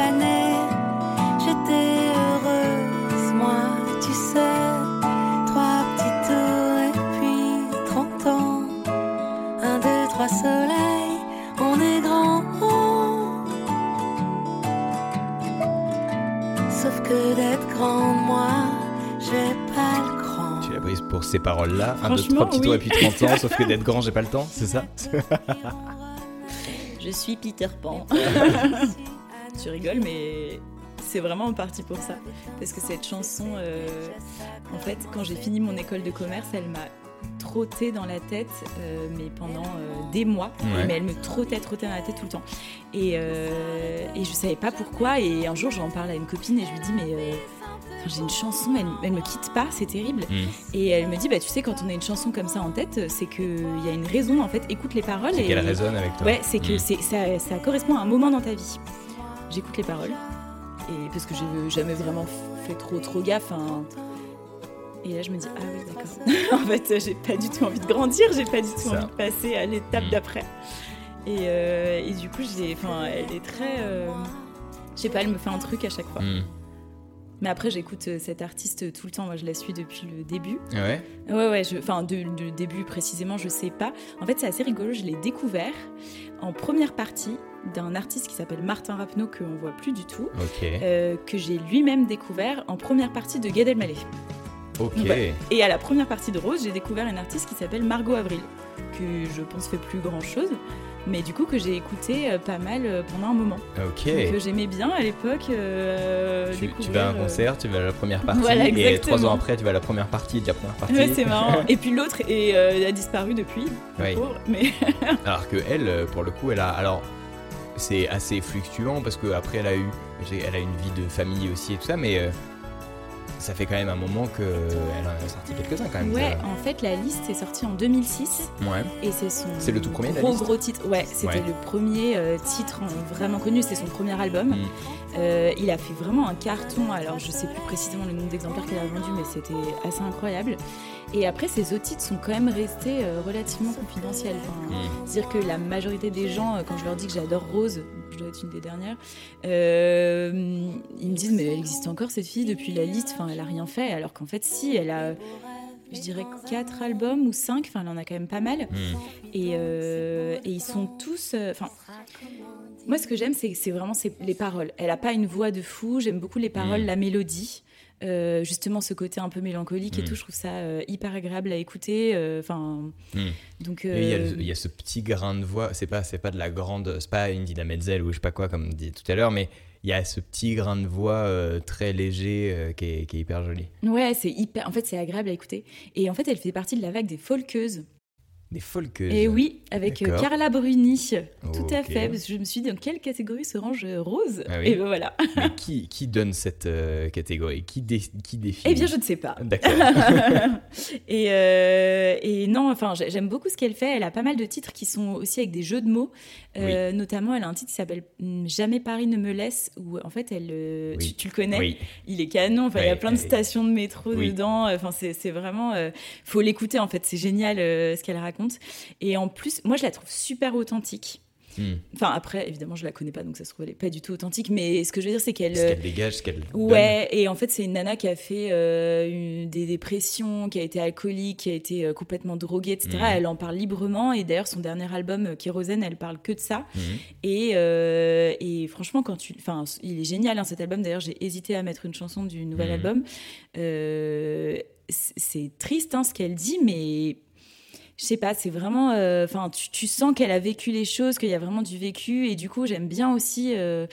grande, moi, j'ai pas le cran. Tu l'as prise pour ces paroles-là. Un, deux, trois petits tours oui. et puis 30 ans, sauf que d'être grand, j'ai pas le temps, c'est ça Je suis Peter Pan. tu rigoles, mais c'est vraiment parti pour ça. Parce que cette chanson, euh, en fait, quand j'ai fini mon école de commerce, elle m'a trotté dans la tête, euh, mais pendant euh, des mois. Ouais. Mais elle me trottait, trottait dans la tête tout le temps. Et, euh, et je savais pas pourquoi. Et un jour, j'en parle à une copine et je lui dis, mais euh, j'ai une chanson, elle, elle me quitte pas, c'est terrible. Mm. Et elle me dit, bah tu sais, quand on a une chanson comme ça en tête, c'est qu'il y a une raison, en fait, écoute les paroles. C'est et qu'elle résonne avec toi. Ouais, c'est que Mm. ça, ça correspond à un moment dans ta vie. J'écoute les paroles. Et parce que j'ai jamais vraiment fait trop trop gaffe. hein. Et là, je me dis, ah oui, d'accord. en fait, j'ai pas du tout envie de grandir, j'ai pas du tout Ça. envie de passer à l'étape Mm. d'après. Et, euh, et du coup, j'ai, elle est très. euh, je sais pas, elle me fait un truc à chaque fois. Mais après, j'écoute euh, cette artiste tout le temps. Moi, je la suis depuis le début. Ouais. Ouais, ouais, enfin, de, de début précisément, je sais pas. En fait, c'est assez rigolo, je l'ai découvert en première partie d'un artiste qui s'appelle Martin Rapneau, qu'on voit plus du tout, euh, que j'ai lui-même découvert en première partie de Gad Elmaleh. ok. ouais. Et à la première partie de Rose, j'ai découvert une artiste qui s'appelle Margot Avril. que je pense fait plus grand chose, mais du coup que j'ai écouté euh, pas mal euh, pendant un moment. Ok. Que j'aimais bien à l'époque. euh, Tu, vas à un euh, concert, tu vas à la première partie, Voilà, et trois ans après, tu vas à la première partie de la première partie. Ouais, c'est marrant. Et puis l'autre est, euh, a disparu depuis. Oui. pauvre, mais Alors que elle, euh, pour le coup, elle a. Alors, c'est assez fluctuant parce que après, elle a eu, elle a une vie de famille aussi et tout ça, mais euh, ça fait quand même un moment que elle en a sorti quelques-uns quand même. ouais, en fait la liste est sortie en 2006 Ouais. et c'est son C'est le tout premier de la gros liste gros titre. Ouais, c'était Ouais. le premier euh, titre vraiment connu. C'était son premier album. Mm. Euh, il a fait vraiment un carton. Alors je sais plus précisément le nombre d'exemplaires qu'il a vendu, mais c'était assez incroyable. Et après, autres titres sont quand même restés euh, relativement confidentiels. Enfin, Mm. C'est-à-dire que la majorité des gens, euh, quand je leur dis que j'adore Rose, je dois être une des dernières, euh, ils me disent mais elle existe encore cette fille depuis la liste, enfin elle a rien fait, alors qu'en fait si, elle a, je dirais quatre albums ou cinq, enfin elle en a quand même pas mal, Mm. et, euh, et ils sont tous, enfin. moi, ce que j'aime, c'est vraiment les paroles. Elle a pas une voix de fou. J'aime beaucoup les paroles, Mm. la mélodie. Euh, justement, ce côté un peu mélancolique et Mm. tout, je trouve ça euh, hyper agréable à écouter. euh, Enfin, Mm. donc. Il y, a, y ce petit grain de voix, c'est pas, c'est pas de la grande, c'est pas une Dina Menzel ou je sais pas quoi comme dit tout à l'heure, mais il y a ce petit grain de voix très léger qui, est, qui est hyper joli. Ouais, c'est hyper. En fait, c'est agréable à écouter. Et en fait, elle fait partie de la vague des folkeuses. Des folkeuses. Et oui, avec euh. Carla Bruni. Tout à fait. Parce que je me suis dit dans quelle catégorie se range euh, Rose Ah oui. Et ben voilà. Mais qui, qui donne cette euh, catégorie? Qui, dé- qui définit? Eh bien, je ne sais pas. D'accord. et, euh, et non, enfin, j'ai- j'aime beaucoup ce qu'elle fait. Elle a pas mal de titres qui sont aussi avec des jeux de mots. Euh, Notamment, elle a un titre qui s'appelle hum, Jamais Paris ne me laisse, où en fait, elle, Oui. tu, tu le connais? Oui. Il est canon. Enfin, il y a plein de stations de métro dedans. Enfin, c'est vraiment. faut l'écouter en fait. C'est génial ce qu'elle raconte. Et en plus, moi, je la trouve super authentique. Hmm. Enfin, après, évidemment, je la connais pas, donc ça se trouve, elle est pas du tout authentique. Mais ce que je veux dire, c'est qu'elle. Ce qu'elle dégage, ce qu'elle donne. Ouais, et en fait, c'est une nana qui a fait euh, une- des dépressions, qui a été alcoolique, qui a été euh, complètement droguée, etc. Mhm. Elle en parle librement, et d'ailleurs, son dernier album, euh, Kérosène, elle parle que de ça. Mhm. Et, euh, et franchement, quand tu, enfin, il est génial hein, cet album. D'ailleurs, j'ai hésité à mettre une chanson du nouvel album. C'est- c'est triste hein, ce qu'elle dit, mais je sais pas, c'est vraiment, euh, enfin, tu, tu sens qu'elle a vécu les choses, qu'il y a vraiment du vécu, et du coup, j'aime bien aussi. euh,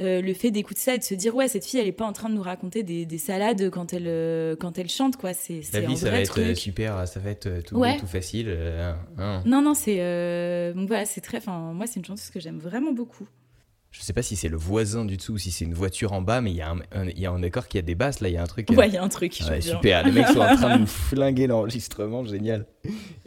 euh, le fait d'écouter ça et de se dire ouais cette fille elle est pas en train de nous raconter des, des salades quand elle quand elle chante quoi c'est un vie, ça va être truc super, ça va être tout Ouais. beau, tout facile. hein. non non c'est donc voilà c'est très enfin moi c'est une chanteuse que j'aime vraiment beaucoup Je sais pas si c'est le voisin du dessous ou si c'est une voiture en bas, mais il y a un, un- il y a un décor qui a des basses, là, il y a un truc. euh, ouais il y a un truc dire. super, les mecs sont en train de nous flinguer l'enregistrement, génial.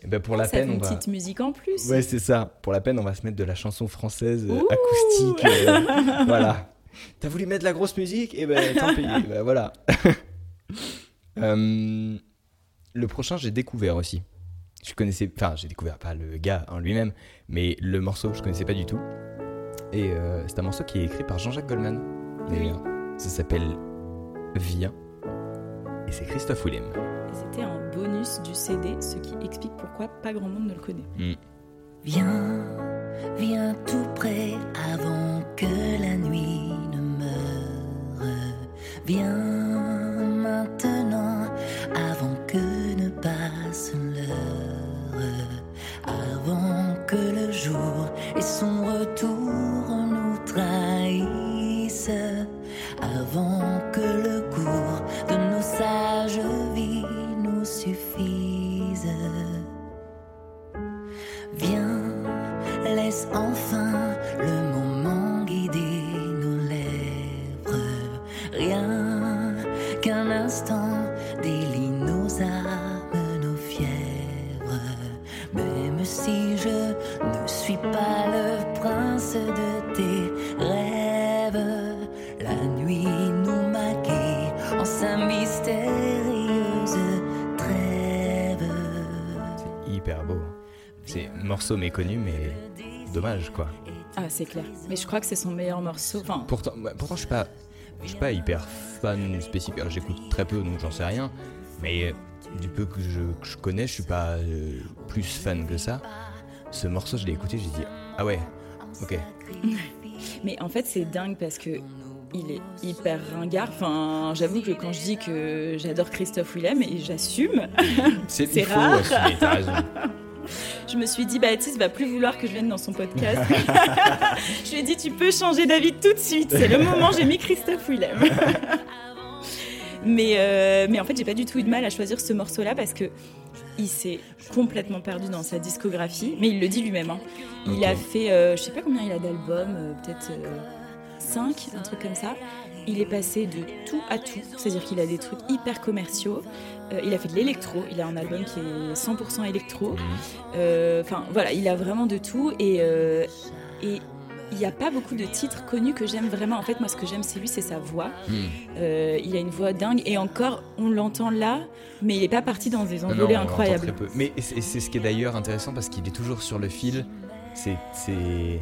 Et ben pour la ça peine, fait on une va. petite musique en plus Ouais, c'est ça. Pour la peine, on va se mettre de la chanson française euh, acoustique. euh, voilà. T'as voulu mettre de la grosse musique? Et ben tant pis. Eh ben, voilà. Euh, le prochain, j'ai découvert aussi. Je connaissais. Enfin, j'ai découvert pas le gars en lui-même, mais le morceau, je connaissais pas du tout. Et euh, c'est un morceau qui est écrit par Jean-Jacques Goldman. D'ailleurs, ça s'appelle Viens. Et c'est Christophe Willem. Et c'était un bonus du CD ce qui explique pourquoi pas grand monde ne le connaît Hmm. Viens, viens tout près avant que la nuit ne meure. Viens morceau méconnu, mais dommage quoi. ah c'est clair mais je crois que c'est son meilleur morceau enfin Pourtant, ouais, pourtant je suis pas, je suis pas hyper fan spécifique. J'écoute très peu, donc j'en sais rien. Mais du peu que je, que je connais, je suis pas euh, plus fan que ça. Ce morceau, je l'ai écouté, j'ai dit ah ouais, ok. Mais en fait, c'est dingue parce que il est hyper ringard. Enfin, j'avoue que quand je dis que j'adore Christophe Willem, et j'assume, C'est il faut rare. assumer, t'as raison. je me suis dit, Baptiste va plus vouloir que je vienne dans son podcast. je lui ai dit, tu peux changer d'avis tout de suite. C'est le moment, j'ai mis Christophe Willem. mais, euh, mais en fait, j'ai pas du tout eu de mal à choisir ce morceau-là parce que il s'est complètement perdu dans sa discographie, mais il le dit lui-même. hein. Il a fait, euh, je sais pas combien il a d'albums, euh, peut-être 5, un truc comme ça. Il est passé de tout à tout, c'est-à-dire qu'il a des trucs hyper commerciaux. Euh, il a fait de l'électro, il a un album qui est 100% électro. Euh, Enfin voilà, il a vraiment de tout et euh, et il n'y a pas beaucoup de titres connus que j'aime vraiment. En fait, moi, ce que j'aime, c'est lui, c'est sa voix. Euh, il a une voix dingue et encore, on l'entend là, mais il n'est pas parti dans des Non, envolées on incroyables. très peu. Mais c'est ce qui est d'ailleurs intéressant parce qu'il est toujours sur le fil. C'est, c'est,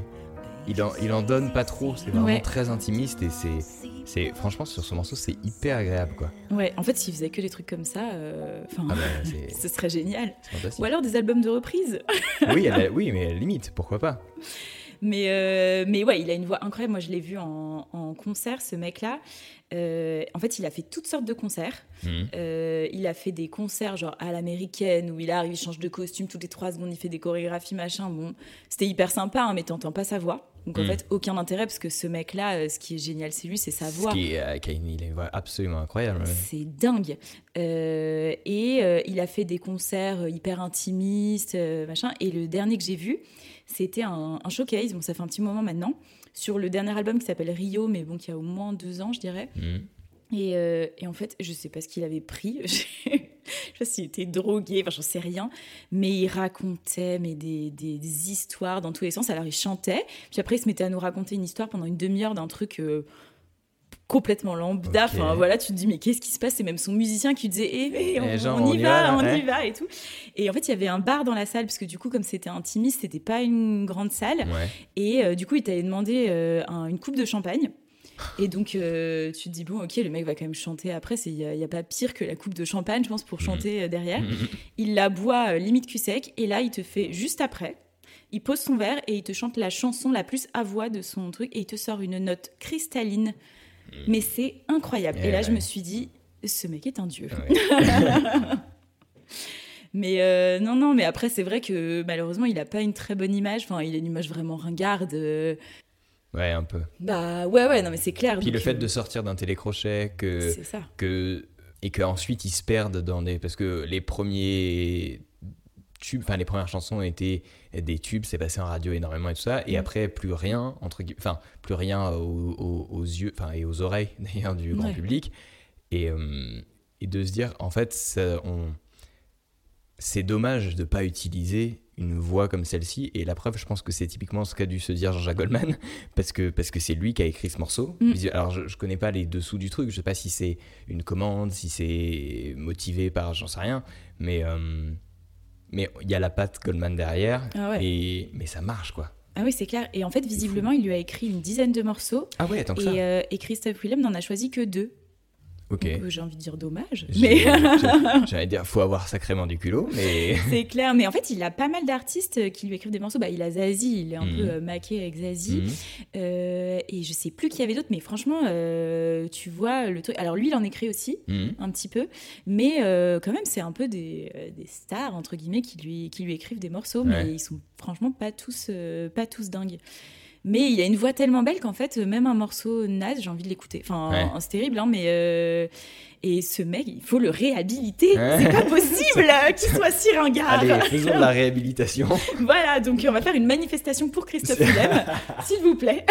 il en, il en donne pas trop. C'est vraiment Ouais. très intimiste et c'est, c'est, franchement sur ce morceau c'est hyper agréable quoi. Ouais, en fait, s'il faisait que des trucs comme ça, euh, enfin, Ah bah, ce serait génial. Ou alors des albums de reprise. Oui, oui, mais à la limite, pourquoi pas. Mais, euh, mais ouais, il a une voix incroyable. Moi, je l'ai vu en, en concert, ce mec-là. Euh, en fait, il a fait toutes sortes de concerts. Euh, il a fait des concerts genre à l'américaine où il arrive, il change de costume toutes les trois secondes, il fait des chorégraphies, machin. Bon, c'était hyper sympa, hein, mais t'entends pas sa voix. Donc en Mhm. fait, aucun intérêt parce que ce mec-là, euh, ce qui est génial, c'est lui, c'est sa voix. Ce qui est, euh, il a une voix absolument incroyable. C'est dingue. Euh, et euh, il a fait des concerts hyper intimistes, machin. Et le dernier que j'ai vu, c'était un, un showcase. Bon, ça fait un petit moment maintenant. Sur le dernier album qui s'appelle Rio, mais bon, qui a au moins deux ans, je dirais. Mhm. Et, et en fait, je sais pas ce qu'il avait pris. je sais pas s'il était drogué, enfin, j'en sais rien. Mais il racontait mais des, des- des histoires dans tous les sens. Alors, il chantait. Puis après, il se mettait à nous raconter une histoire pendant une demi-heure d'un truc. euh, complètement lambda enfin voilà tu te dis mais qu'est-ce qui se passe? C'est même son musicien qui disait eh, eh, on, Eh, genre, on y va, on ouais. y va et tout et en fait il y avait un bar dans la salle parce que du coup comme c'était intimiste c'était pas une grande salle Ouais. et euh, du coup, il t'avait demandé euh, un- une coupe de champagne. Et donc, euh, tu te dis, bon, ok, le mec va quand même chanter après. Il n'y a, y a pas pire que la coupe de champagne, je pense, pour chanter euh, derrière. Mhm. Il la boit euh, limite cul sec. Et là, il te fait juste après. Il pose son verre et il te chante la chanson la plus à voix de son truc. Et il te sort une note cristalline. Mais c'est incroyable. Eh et là, je me suis dit, ce mec est un dieu. Ouais. Mais euh, non, non, mais après, c'est vrai que malheureusement, il n'a pas une très bonne image. Enfin, il a une image vraiment ringarde. euh. Ouais, un peu. Bah ouais, ouais, non, mais c'est clair. Puis le fait euh, de sortir d'un télécrochet, que, C'est ça. que et qu'ensuite ils se perdent dans des parce que les premiers tubes enfin les premières chansons étaient des tubes c'est passé en radio énormément et tout ça et Mm. après plus rien entre enfin plus rien aux, aux- aux yeux enfin et aux oreilles d'ailleurs du grand Ouais. public et euh, et de se dire en fait ça, on c'est dommage de pas utiliser une voix comme celle-ci et la preuve je pense que c'est typiquement ce qu'a dû se dire Jean-Jacques Goldman parce que parce que c'est lui qui a écrit ce morceau Mm. Alors je, je connais pas les dessous du truc je sais pas si c'est une commande si c'est motivé par j'en sais rien mais euh, mais il y a la patte Goldman derrière Ah ouais. et mais ça marche quoi Ah oui, c'est clair. Et en fait, visiblement, il lui a écrit une dizaine de morceaux. ah ouais tant que ça Et, euh, et Christophe Willem n'en a choisi que deux. Ok euh, j'ai envie de dire dommage. Mais j'allais dire faut avoir sacrément du culot mais c'est clair. Mais en fait, il a pas mal d'artistes qui lui écrivent des morceaux. Bah, il a Zazie, il est un Mhm. peu euh, maqué avec Zazie. Mhm. Euh, et je sais plus qui y avait d'autres, mais franchement, euh, tu vois le truc. Alors lui, il en écrit aussi. Mhm. un petit peu, mais euh, quand même c'est un peu des, des stars entre guillemets qui lui, qui lui écrivent des morceaux, mais ils sont franchement pas tous, pas tous dingues. Mais il a une voix tellement belle qu'en fait euh, même un morceau naze j'ai envie de l'écouter. Enfin Ouais. c'est terrible hein, mais euh, et ce mec il faut le réhabiliter. Ouais. C'est pas possible qu'il soit si ringard. allez faisons de la réhabilitation Voilà donc on va faire une manifestation pour Christophe Willem, s'il vous plaît.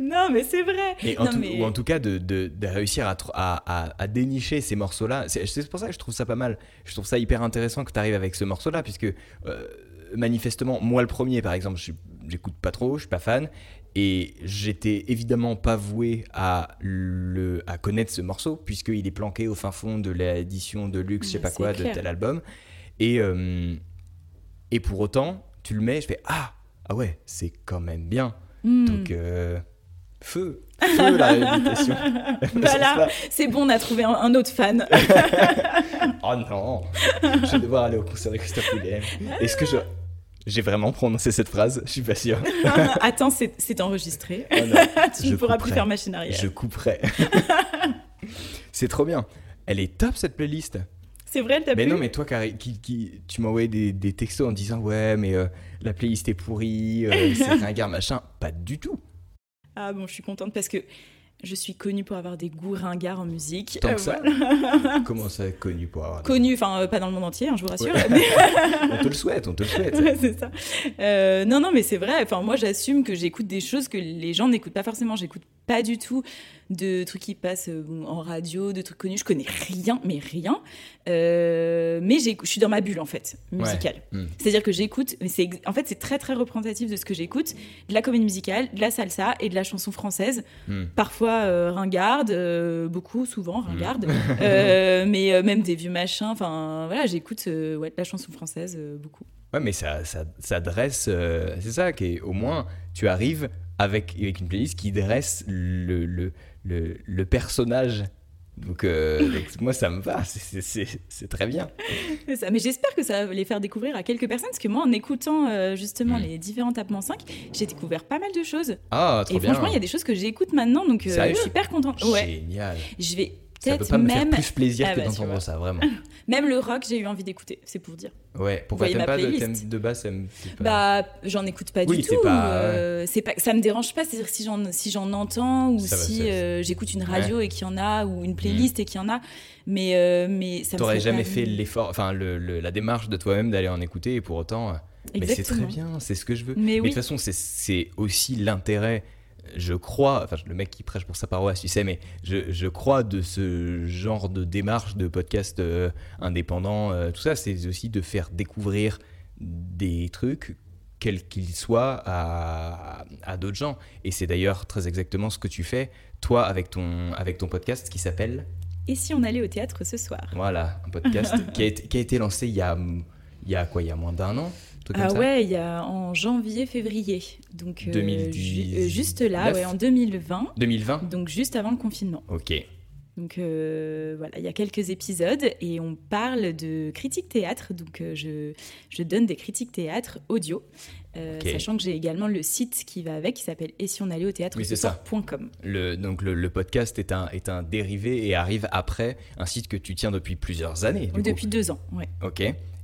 non mais c'est vrai. Et en Non, tout- mais- Ou en tout cas de, de- de réussir à, tr- à, à- à dénicher ces morceaux-là. C'est c'est pour ça que je trouve ça pas mal. Je trouve ça hyper intéressant que tu arrives avec ce morceau-là, puisque euh, manifestement, moi le premier par exemple, je suis- j'écoute pas trop, je suis pas fan. Et j'étais évidemment pas voué à, le, à connaître ce morceau, puisqu'il est planqué au fin fond de l'édition de luxe, je sais Ouais, pas quoi, de tel album. Et, euh, et pour autant, tu le mets, je fais Ah, ah ouais, c'est quand même bien. Hmm. Donc, euh, feu, feu la réhabilitation. Voilà, c'est bon, on a trouvé un, un autre fan. oh non, je vais devoir aller au concert de Christophe Willem. Est-ce que je... j'ai vraiment prononcé cette phrase Je suis pas sûr. Attends, c'est enregistré. Oh tu je ne pourras plus faire machine arrière. Je couperai. C'est trop bien. Elle est top cette playlist. C'est vrai, elle t'a Mais non, mais toi, Carré, qui, qui- tu m'as envoyé des, des textos en disant Ouais, mais euh, la playlist est pourrie, euh, c'est ringard, machin. Pas du tout. Ah bon, je suis contente parce que je suis connue pour avoir des goûts ringards en musique. Tant Euh, que ça. voilà. Comment ça, connu pour avoir. Connue, enfin euh, pas dans le monde entier, hein, je vous rassure. Ouais. mais- on te le souhaite, on te le souhaite. Ouais, c'est ça. Euh, non, non, mais c'est vrai. Enfin, moi, j'assume que j'écoute des choses que les gens n'écoutent pas forcément. J'écoute pas du tout de trucs qui passent euh, en radio, de trucs connus. Je connais rien, mais rien. Mais je suis dans ma bulle en fait musicale. Ouais. Mm. C'est-à-dire que j'écoute. En fait, c'est très très représentatif de ce que j'écoute. De la comédie musicale, de la salsa et de la chanson française. Mm. Parfois euh, ringarde, euh, beaucoup, souvent ringarde. Euh, mais même des vieux machins. Enfin, voilà, j'écoute ouais, la chanson française beaucoup. Ouais, mais ça, ça, ça dresse. c'est ça, qui est, au moins, tu arrives avec, avec une playlist qui dresse le, le, le, le personnage. Donc, euh, donc, moi, ça me va, c'est- très bien. Ça. Mais j'espère que ça va les faire découvrir à quelques personnes, parce que moi, en écoutant euh, justement Mm. les différents tapements 5, j'ai découvert pas mal de choses. Ah, trop Et bien. franchement, il y a des choses que j'écoute maintenant, donc euh, je suis hyper contente. Ouais, Génial. je vais Ça peut peut-être pas me même. faire plus plaisir Ah que bah, d'entendre ça, vraiment. Même le rock, j'ai eu envie d'écouter, c'est pour dire. Ouais, pourquoi t'aimes pas de, playlist. de c'est pas- Bah, j'en écoute pas Oui, du tout. pas- euh, c'est pas, ça me dérange pas. C'est-à-dire si j'en, si j'en entends ou Ça si euh, j'écoute une radio et qu'il y en a ou une playlist et qu'il y en a, mais euh, mais ça me T'aurais jamais fait l'effort, enfin le, le- la démarche de toi-même d'aller en écouter et pour autant. euh, Mais c'est très bien, c'est ce que je veux. Mais de oui. toute façon, c'est- c'est aussi l'intérêt, je crois, enfin le mec qui prêche pour sa paroisse, tu sais, mais je, je crois de ce genre de démarche de podcast euh, indépendant, euh, tout ça, c'est aussi de faire découvrir des trucs quels qu'ils soient à, à d'autres gens. Et c'est d'ailleurs très exactement ce que tu fais, toi, avec ton, avec ton podcast qui s'appelle Et si on allait au théâtre ce soir? Voilà, un podcast qui, a été, qui a été lancé il y a, il y a quoi? Il y a moins d'un an? Ah ouais, il y a en janvier-février, donc euh, 2019. ju- euh, juste là, ouais, en 2020, 2020 donc juste avant le confinement. Ok. Donc euh, voilà, il y a quelques épisodes et on parle de critique théâtre. Donc euh, je, je donne des critiques théâtre audio, euh, sachant que j'ai également le site qui va avec, qui s'appelle Et si on allait au théâtre Oui, ce c'est ça. soir.com. Le, donc le, le podcast est un, est un dérivé et arrive après un site que tu tiens depuis plusieurs années. du coup. Depuis deux ans, ouais, Ok.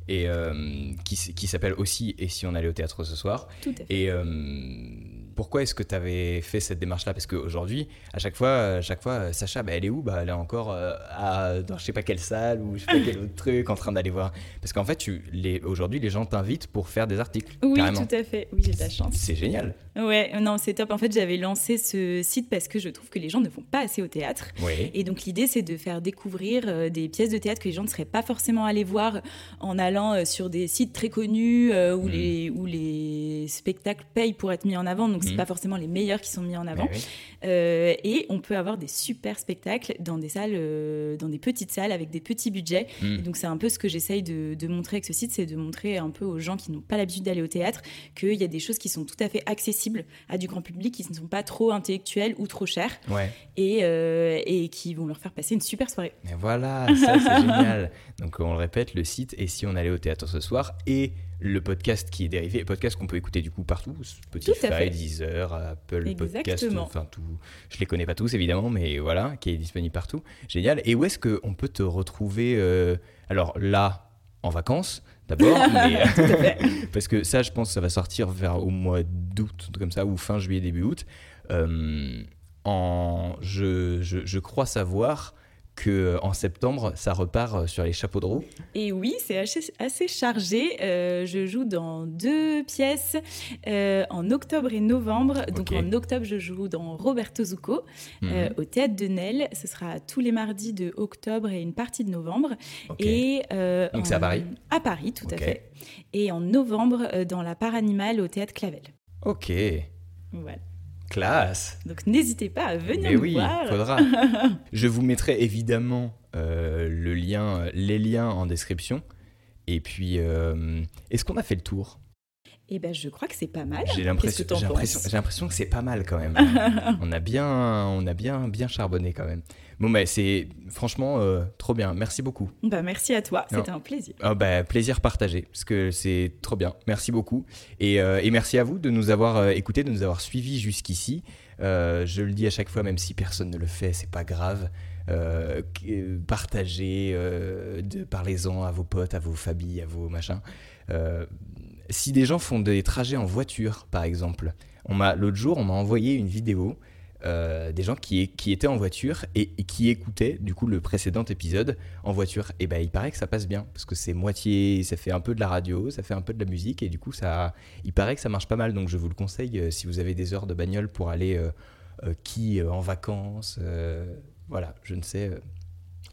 Et euh, qui, s'appelle aussi Et si on allait au théâtre ce soir tout à fait. Et euh, pourquoi est-ce que tu avais fait cette démarche-là? Parce qu'aujourd'hui, à chaque fois, à chaque fois, euh, Sacha, bah, elle est où? Bah, Elle est encore euh, à, dans je sais pas quelle salle ou je sais pas quel autre truc en train d'aller voir. Parce qu'en fait, aujourd'hui, les gens t'invitent pour faire des articles. Oui, carrément. tout à fait. Oui, j'ai de la chance. C'est génial. Ouais, non, c'est top. En fait, j'avais lancé ce site parce que je trouve que les gens ne vont pas assez au théâtre. Oui. Et donc l'idée, c'est de faire découvrir euh, des pièces de théâtre que les gens ne seraient pas forcément allés voir en allant euh, sur des sites très connus euh, où, Mm. les, où les spectacles payent pour être mis en avant. Donc c'est Mm. pas forcément les meilleurs qui sont mis en avant. Oui. Euh, et on peut avoir des super spectacles dans des salles, euh, dans des petites salles avec des petits budgets. Mm. Et donc c'est un peu ce que j'essaye de, de montrer avec ce site, c'est de montrer un peu aux gens qui n'ont pas l'habitude d'aller au théâtre qu'il y a des choses qui sont tout à fait accessibles à du grand public, qui ne sont pas trop intellectuelles ou trop chères Ouais. et, euh, et qui vont leur faire passer une super soirée. Mais voilà, ça c'est génial. Donc on le répète, le site et si on allait au théâtre ce soir et le podcast qui est dérivé, podcast qu'on peut écouter du coup partout, Spotify. Deezer, Apple Podcast, Exactement. enfin tout. Je les connais pas tous évidemment, mais voilà, qui est disponible partout. Génial. Et où est-ce qu'on peut te retrouver euh, Alors là, en vacances d'abord, parce que ça, je pense, que ça va sortir vers au mois d'août, comme ça, ou fin juillet début août. Euh, en, je, je, je crois savoir que euh, en septembre, ça repart euh, sur les chapeaux de roue. Et oui, c'est assez, assez chargé. Euh, je joue dans deux pièces euh, en octobre et novembre. Donc en octobre, je joue dans Roberto Zucco euh, Mhm. au Théâtre de Nesle. Ce sera tous les mardis de octobre et une partie de novembre. Et, Donc c'est à Paris À Paris, tout à fait. Et en novembre, dans la part animale au Théâtre Clavel. Ok, Voilà. Classe. Donc n'hésitez pas à venir Mais nous oui, voir. faudra. Je vous mettrai évidemment euh, le lien, les liens en description. Et puis, euh, est-ce qu'on a fait le tour? Et ben, je crois que c'est pas mal. J'ai l'impression, que j'ai l'impression, que c'est pas mal quand même. on a bien, on a bien, bien charbonné quand même. Bon, bah, c'est franchement euh, trop bien. Merci beaucoup. Bah, merci à toi, c'était un plaisir. Ah bah, plaisir partagé, parce que c'est trop bien. Merci beaucoup. Et, euh, et merci à vous de nous avoir euh, écoutés, de nous avoir suivis jusqu'ici. Euh, je le dis à chaque fois, même si personne ne le fait, c'est pas grave. euh, partagez, euh, de- parlez-en à vos potes, à vos familles, à vos machins. Euh, si des gens font des trajets en voiture, par exemple, on m'a l'autre jour, on m'a envoyé une vidéo euh, des gens qui, qui étaient en voiture et, et qui écoutaient du coup le précédent épisode en voiture. Et ben il paraît que ça passe bien parce que c'est moitié, ça fait un peu de la radio, ça fait un peu de la musique et du coup ça, il paraît que ça marche pas mal. Donc je vous le conseille euh, si vous avez des heures de bagnole pour aller euh, qui en vacances, voilà, je ne sais,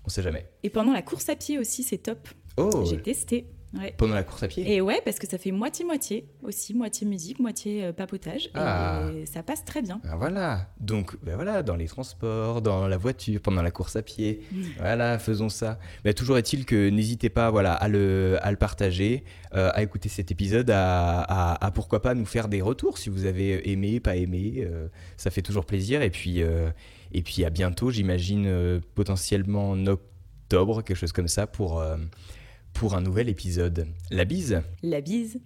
on sait jamais. Et pendant la course à pied aussi, c'est top. Oh, J'ai testé. Ouais. pendant la course à pied. Et ouais, parce que ça fait moitié-moitié aussi, moitié musique, moitié euh, papotage. Ah. Et ça passe très bien. Ben voilà, donc ben voilà, dans les transports, dans la voiture, pendant la course à pied, voilà, faisons ça. Mais toujours est-il que n'hésitez pas voilà, à, le, à le partager, euh, à écouter cet épisode, à, à- à pourquoi pas nous faire des retours si vous avez aimé, pas aimé, euh, ça fait toujours plaisir. Et puis, et puis à bientôt, j'imagine potentiellement en octobre, quelque chose comme ça, pour, pour un nouvel épisode. La bise La bise.